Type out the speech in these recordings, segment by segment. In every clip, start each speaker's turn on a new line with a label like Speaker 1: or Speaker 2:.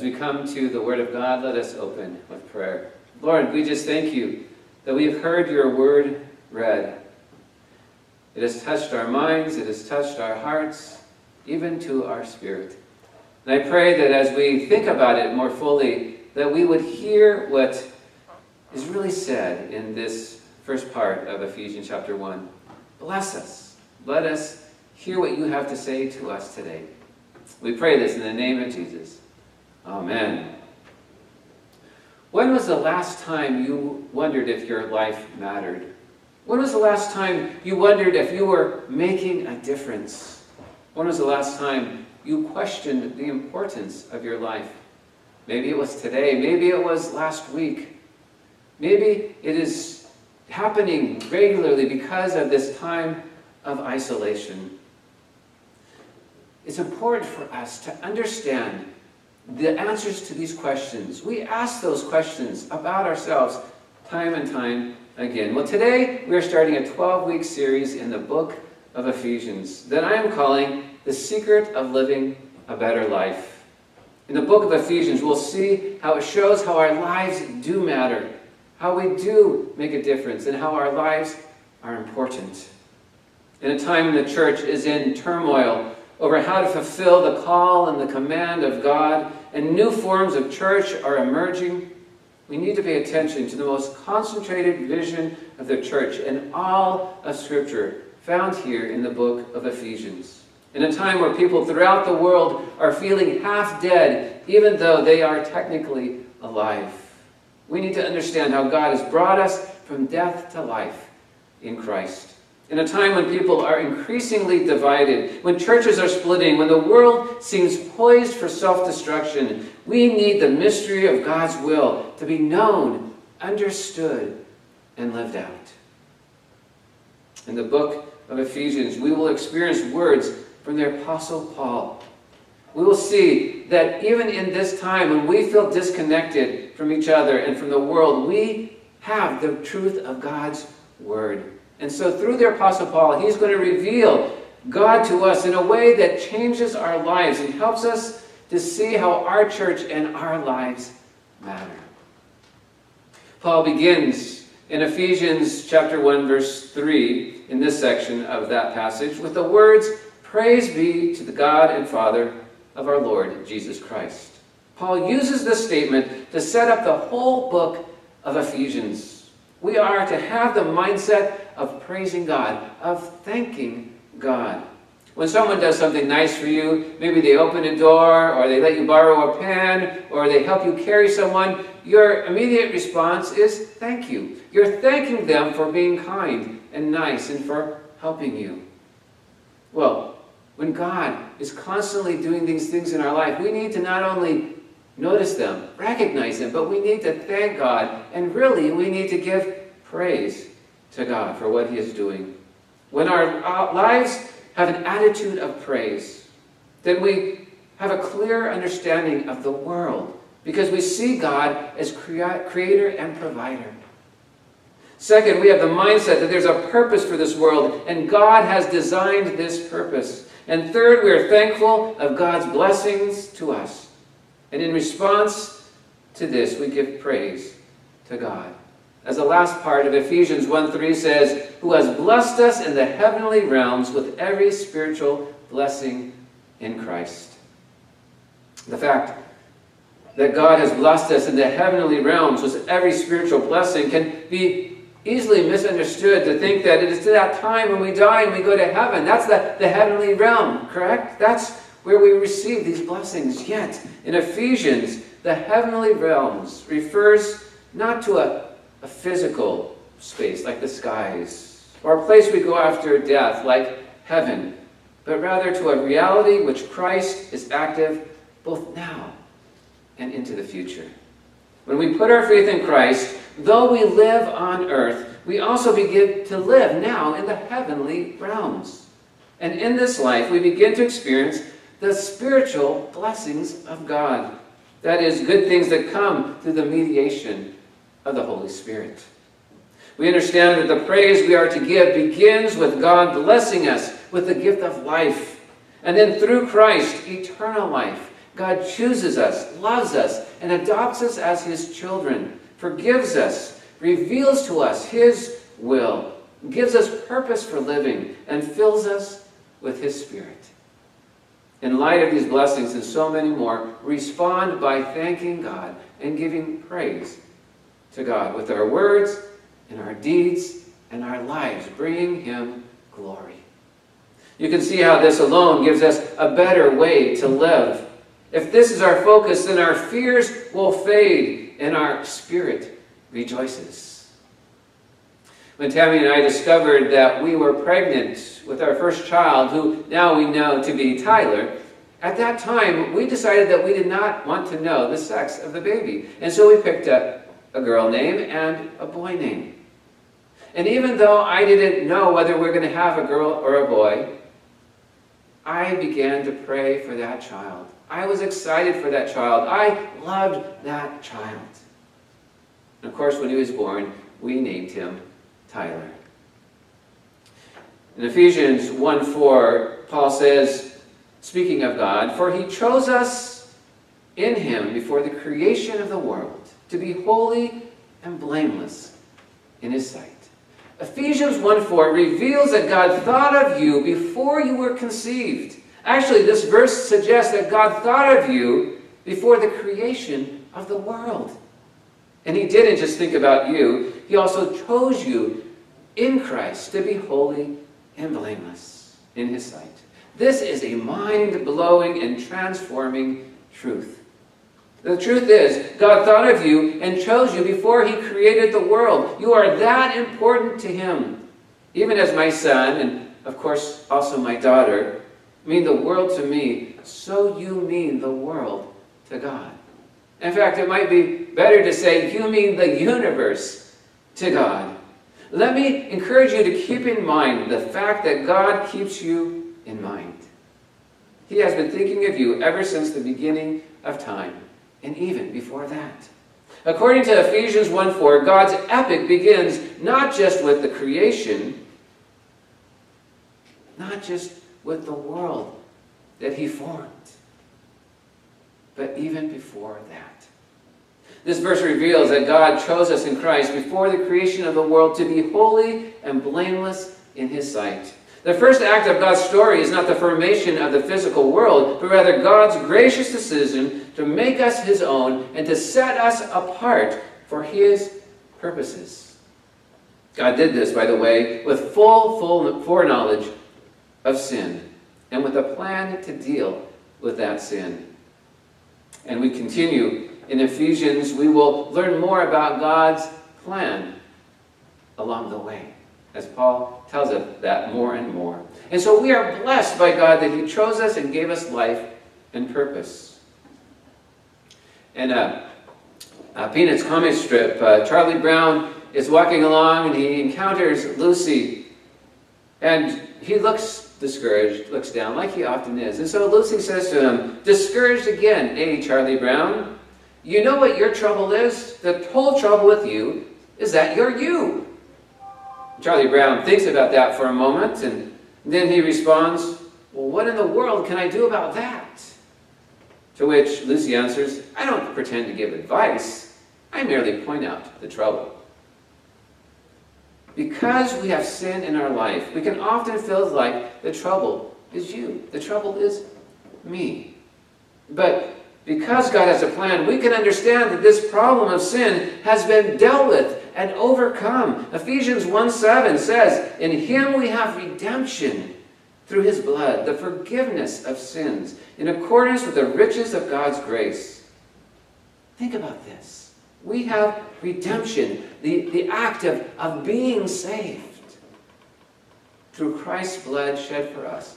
Speaker 1: As we come to the Word of God, let us open with prayer. Lord, we just thank you that we have heard your Word read. It has touched our minds, it has touched our hearts, even to our spirit. And I pray that as we think about it more fully, that we would hear what is really said in this first part of Ephesians chapter 1. Bless us. Let us hear what you have to say to us today. We pray this in the name of Jesus. Amen. When was the last time you wondered if your life mattered? When was the last time you wondered if you were making a difference? When was the last time you questioned the importance of your life? Maybe it was today. Maybe it was last week. Maybe it is happening regularly because of this time of isolation. It's important for us to understand the answers to these questions. We ask those questions about ourselves time and time again. Well, today we are starting a 12 week series in the book of Ephesians that I am calling The Secret of Living a Better Life. In the book of Ephesians, we'll see how it shows how our lives do matter, how we do make a difference, and how our lives are important. In a time when the church is in turmoil over how to fulfill the call and the command of God, and new forms of church are emerging, we need to pay attention to the most concentrated vision of the church in all of Scripture found here in the book of Ephesians. In a time where people throughout the world are feeling half dead, even though they are technically alive. We need to understand how God has brought us from death to life in Christ. In a time when people are increasingly divided, when churches are splitting, when the world seems poised for self destruction, we need the mystery of God's will to be known, understood, and lived out. In the book of Ephesians, we will experience words from the Apostle Paul. We will see that even in this time when we feel disconnected from each other and from the world, we have the truth of God's Word. And so through the Apostle Paul, he's going to reveal God to us in a way that changes our lives and helps us to see how our church and our lives matter. Paul begins in Ephesians chapter 1 verse 3 in this section of that passage with the words, Praise be to the God and Father of our Lord Jesus Christ. Paul uses this statement to set up the whole book of Ephesians. We are to have the mindset of praising God, of thanking God. When someone does something nice for you, maybe they open a door, or they let you borrow a pen, or they help you carry someone, your immediate response is thank you. You're thanking them for being kind and nice and for helping you. Well, when God is constantly doing these things in our life, we need to not only notice them, recognize them, but we need to thank God, and really we need to give praise to God for what He is doing. When our lives have an attitude of praise, then we have a clear understanding of the world because we see God as creator and provider. Second, we have the mindset that there's a purpose for this world and God has designed this purpose. And third, we are thankful of God's blessings to us. And in response to this, we give praise to God. As the last part of Ephesians 1.3 says, who has blessed us in the heavenly realms with every spiritual blessing in Christ. The fact that God has blessed us in the heavenly realms with every spiritual blessing can be easily misunderstood to think that it is to that time when we die and we go to heaven. That's the, the heavenly realm, correct? That's where we receive these blessings. Yet, in Ephesians, the heavenly realms refers not to a a physical space like the skies, or a place we go after death like heaven, but rather to a reality which Christ is active both now and into the future. When we put our faith in Christ, though we live on earth, we also begin to live now in the heavenly realms. And in this life, we begin to experience the spiritual blessings of God. That is, good things that come through the mediation of the Holy Spirit. We understand that the praise we are to give begins with God blessing us with the gift of life. And then through Christ, eternal life. God chooses us, loves us, and adopts us as his children, forgives us, reveals to us his will, gives us purpose for living, and fills us with his spirit. In light of these blessings and so many more, respond by thanking God and giving praise to God with our words and our deeds and our lives, bringing him glory. You can see how this alone gives us a better way to live. If this is our focus, then our fears will fade and our spirit rejoices. When Tammy and I discovered that we were pregnant with our first child, who now we know to be Tyler, at that time we decided that we did not want to know the sex of the baby. And so we picked up a girl name and a boy name. And even though I didn't know whether we are going to have a girl or a boy, I began to pray for that child. I was excited for that child. I loved that child. And of course, when he was born, we named him Tyler. In Ephesians 1 4, Paul says, speaking of God, For he chose us in him before the creation of the world to be holy and blameless in his sight. Ephesians 1 4 reveals that God thought of you before you were conceived. Actually, this verse suggests that God thought of you before the creation of the world. And He didn't just think about you, He also chose you in Christ to be holy and blameless in His sight. This is a mind blowing and transforming truth. The truth is, God thought of you and chose you before He created the world. You are that important to Him. Even as my son, and of course also my daughter, mean the world to me, so you mean the world to God. In fact, it might be better to say, you mean the universe to God. Let me encourage you to keep in mind the fact that God keeps you in mind. He has been thinking of you ever since the beginning of time and even before that. According to Ephesians 1 4, God's epic begins not just with the creation, not just with the world that He formed, but even before that. This verse reveals that God chose us in Christ before the creation of the world to be holy and blameless in His sight. The first act of God's story is not the formation of the physical world, but rather God's gracious decision to make us His own and to set us apart for His purposes. God did this, by the way, with full, full foreknowledge of sin and with a plan to deal with that sin. And we continue in Ephesians, we will learn more about God's plan along the way as Paul tells us that more and more. And so we are blessed by God that He chose us and gave us life and purpose. And uh, Peanuts comic strip, uh, Charlie Brown is walking along and he encounters Lucy. And he looks discouraged, looks down like he often is. And so Lucy says to him, discouraged again, eh, Charlie Brown, you know what your trouble is? The whole trouble with you is that you're you. Charlie Brown thinks about that for a moment, and then he responds, Well, what in the world can I do about that? To which Lucy answers, I don't pretend to give advice. I merely point out the trouble. Because we have sin in our life, we can often feel like the trouble is you. The trouble is me. But because God has a plan, we can understand that this problem of sin has been dealt with and overcome. Ephesians 1 7 says, In him we have redemption through his blood, the forgiveness of sins, in accordance with the riches of God's grace. Think about this. We have redemption, the, the act of, of being saved through Christ's blood shed for us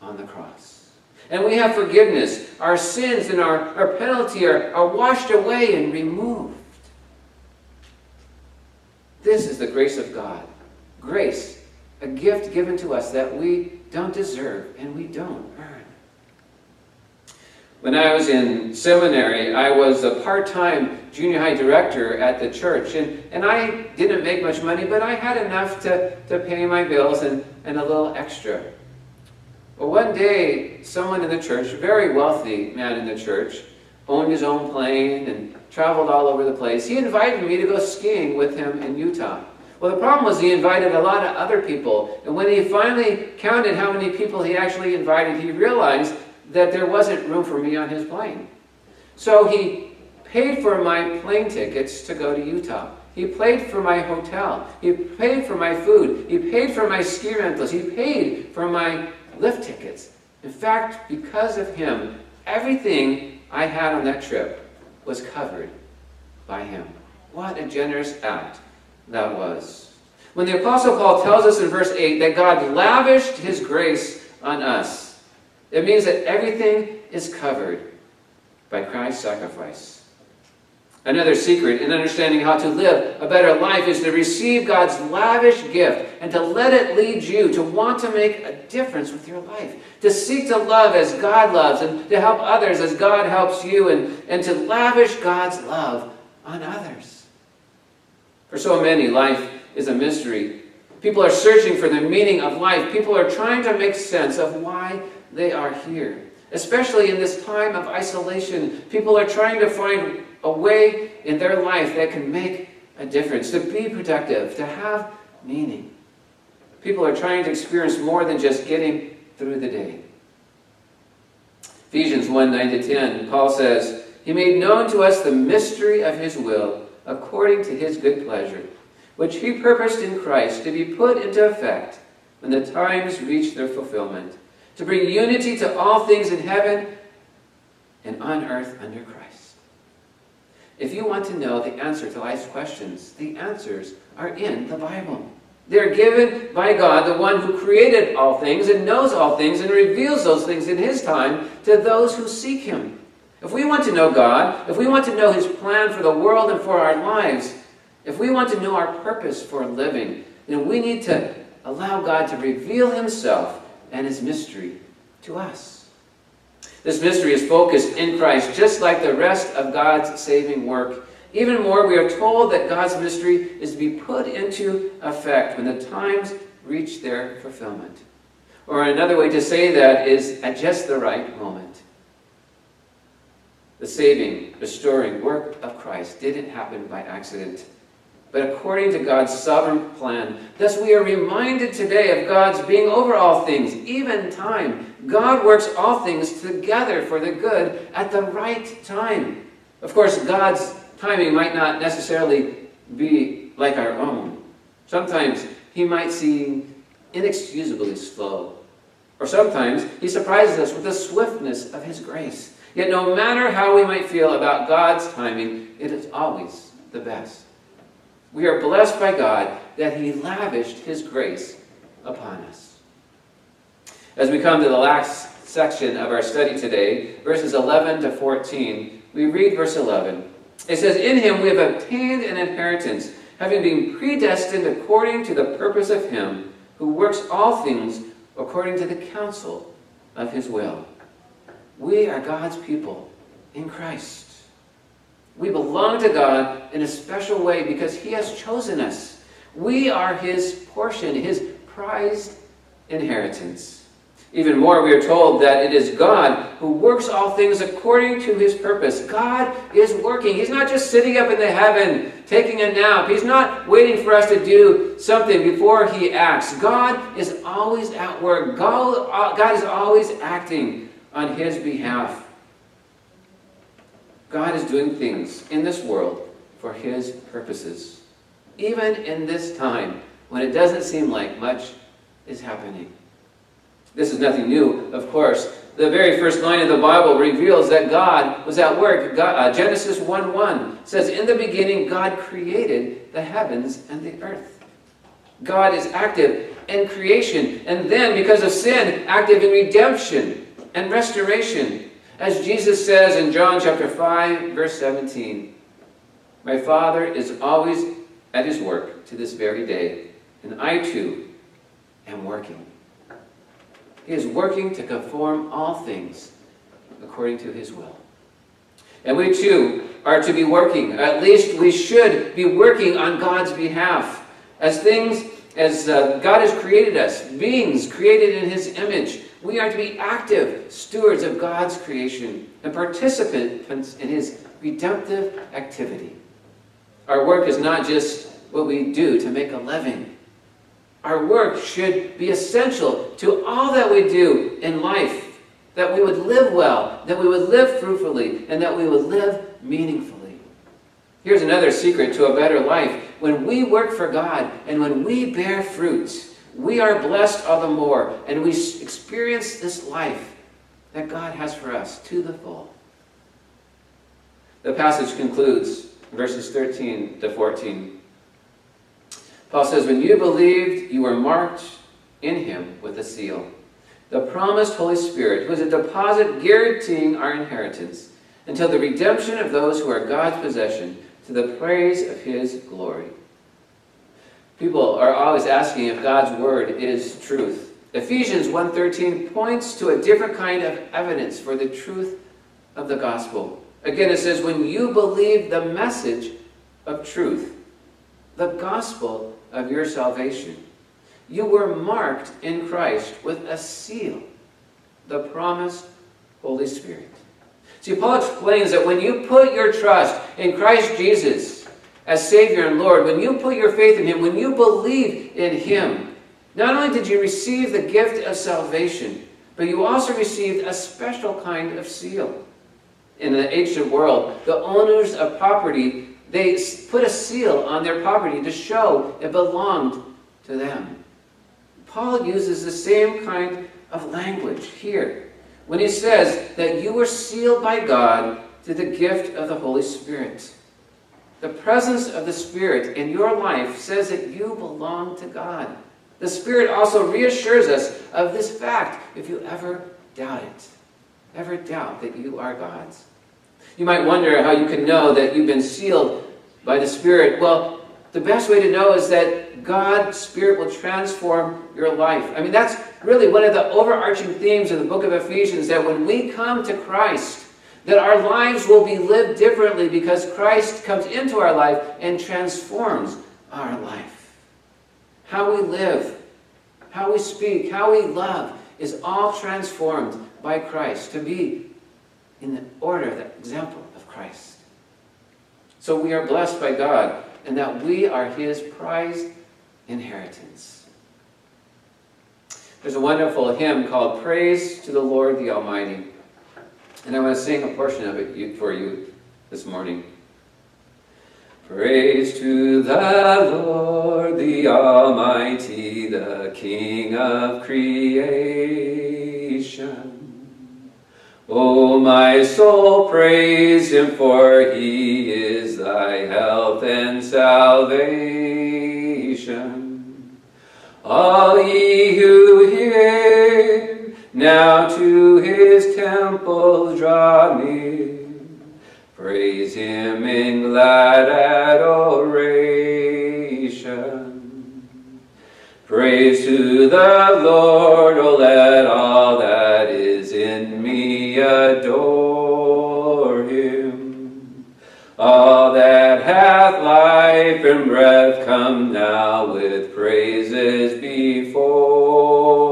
Speaker 1: on the cross. And we have forgiveness. Our sins and our, our penalty are, are washed away and removed. This is the grace of God. Grace, a gift given to us that we don't deserve and we don't earn. When I was in seminary, I was a part-time junior high director at the church. And, and I didn't make much money, but I had enough to, to pay my bills and, and a little extra. Well, one day, someone in the church, a very wealthy man in the church, owned his own plane and traveled all over the place. He invited me to go skiing with him in Utah. Well, the problem was he invited a lot of other people. And when he finally counted how many people he actually invited, he realized that there wasn't room for me on his plane. So he paid for my plane tickets to go to Utah. He paid for my hotel. He paid for my food. He paid for my ski rentals. He paid for my lift tickets. In fact, because of him, everything I had on that trip was covered by him. What a generous act that was. When the Apostle Paul tells us in verse 8 that God lavished his grace on us, it means that everything is covered by Christ's sacrifice. Another secret in understanding how to live a better life is to receive God's lavish gift and to let it lead you to want to make a difference with your life. To seek to love as God loves and to help others as God helps you and, and to lavish God's love on others. For so many, life is a mystery. People are searching for the meaning of life. People are trying to make sense of why they are here. Especially in this time of isolation, people are trying to find a way in their life that can make a difference, to be productive, to have meaning. People are trying to experience more than just getting through the day. Ephesians 1 9 to 10, Paul says, He made known to us the mystery of His will according to his good pleasure, which he purposed in Christ to be put into effect when the times reach their fulfillment, to bring unity to all things in heaven and on earth under Christ. If you want to know the answer to life's questions, the answers are in the Bible. They're given by God, the one who created all things and knows all things and reveals those things in his time to those who seek him. If we want to know God, if we want to know His plan for the world and for our lives, if we want to know our purpose for living, then we need to allow God to reveal Himself and His mystery to us. This mystery is focused in Christ, just like the rest of God's saving work. Even more, we are told that God's mystery is to be put into effect when the times reach their fulfillment. Or another way to say that is at just the right moment. The saving, restoring work of Christ didn't happen by accident, but according to God's sovereign plan. Thus, we are reminded today of God's being over all things, even time. God works all things together for the good at the right time. Of course, God's timing might not necessarily be like our own. Sometimes He might seem inexcusably slow. Or sometimes He surprises us with the swiftness of His grace. Yet no matter how we might feel about God's timing, it is always the best. We are blessed by God that He lavished His grace upon us. As we come to the last section of our study today, verses 11 to 14, we read verse 11. It says, In Him we have obtained an inheritance, having been predestined according to the purpose of Him who works all things according to the counsel of His will we are God's people in Christ. We belong to God in a special way because He has chosen us. We are His portion, His prized inheritance. Even more, we are told that it is God who works all things according to His purpose. God is working. He's not just sitting up in the heaven taking a nap. He's not waiting for us to do something before He acts. God is always at work. God, uh, God is always acting on his behalf. God is doing things in this world for his purposes. Even in this time when it doesn't seem like much is happening. This is nothing new, of course. The very first line of the Bible reveals that God was at work. God, uh, Genesis 1.1 says, In the beginning God created the heavens and the earth. God is active in creation, and then, because of sin, active in redemption and restoration. As Jesus says in John chapter 5, verse 17, My Father is always at his work to this very day, and I too am working. He is working to conform all things according to his will. And we too are to be working, at least we should be working on God's behalf. As things, as uh, God has created us, beings created in his image, We are to be active stewards of God's creation and participants in his redemptive activity. Our work is not just what we do to make a living. Our work should be essential to all that we do in life that we would live well, that we would live fruitfully, and that we would live meaningfully. Here's another secret to a better life. When we work for God and when we bear fruits, we are blessed all the more, and we experience this life that God has for us to the full. The passage concludes, verses 13 to 14. Paul says, When you believed, you were marked in him with a seal the promised Holy Spirit, who is a deposit guaranteeing our inheritance until the redemption of those who are God's possession to the praise of his glory. People are always asking if God's word is truth. Ephesians 1.13 points to a different kind of evidence for the truth of the gospel. Again, it says, when you believe the message of truth, the gospel of your salvation, you were marked in Christ with a seal, the promised Holy Spirit. See, Paul explains that when you put your trust in Christ Jesus as Savior and Lord, when you put your faith in Him, when you believe in Him, not only did you receive the gift of salvation, but you also received a special kind of seal. In the ancient world, the owners of property, they put a seal on their property to show it belonged to them. Paul uses the same kind of language here when he says that you were sealed by God through the gift of the Holy Spirit. The presence of the Spirit in your life says that you belong to God. The Spirit also reassures us of this fact if you ever doubt it, ever doubt that you are God's. You might wonder how you can know that you've been sealed by the Spirit. Well, the best way to know is that God's Spirit will transform your life. I mean, that's really one of the overarching themes of the book of Ephesians, that when we come to Christ, that our lives will be lived differently because Christ comes into our life and transforms our life. How we live, how we speak, how we love is all transformed by Christ to be in the order, the example of Christ. So we are blessed by God and that we are his prized inheritance. There's a wonderful hymn called Praise to the Lord the Almighty. And I want to sing a portion of it for you this morning. Praise to the Lord the Almighty, the King of creation. O my soul, praise him, for he is thy health and salvation. All ye who hear, now to his temple draw near. Praise him in glad adoration. Praise to the Lord, O let all that is in me adore him. All that hath life and breath come now with praises before.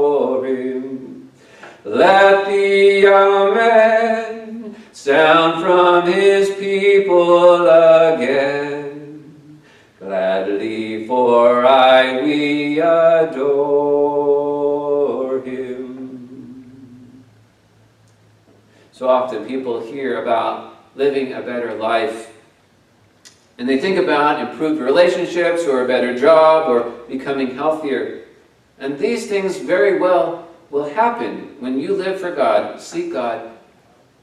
Speaker 1: Let the Amen sound from his people again. Gladly for I we adore him. So often people hear about living a better life and they think about improved relationships or a better job or becoming healthier. And these things very well will happen when you live for God, seek God,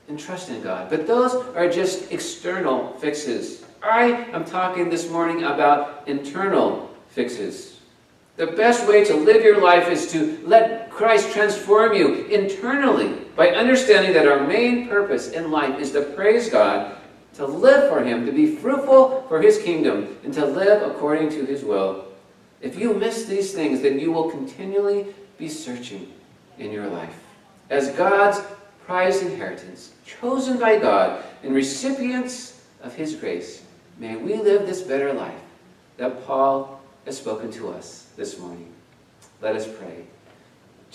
Speaker 1: and trust in God. But those are just external fixes. I am talking this morning about internal fixes. The best way to live your life is to let Christ transform you internally by understanding that our main purpose in life is to praise God to live for Him, to be fruitful for His kingdom, and to live according to His will. If you miss these things, then you will continually be searching in your life. As God's prized inheritance, chosen by God, and recipients of His grace, may we live this better life that Paul has spoken to us this morning. Let us pray.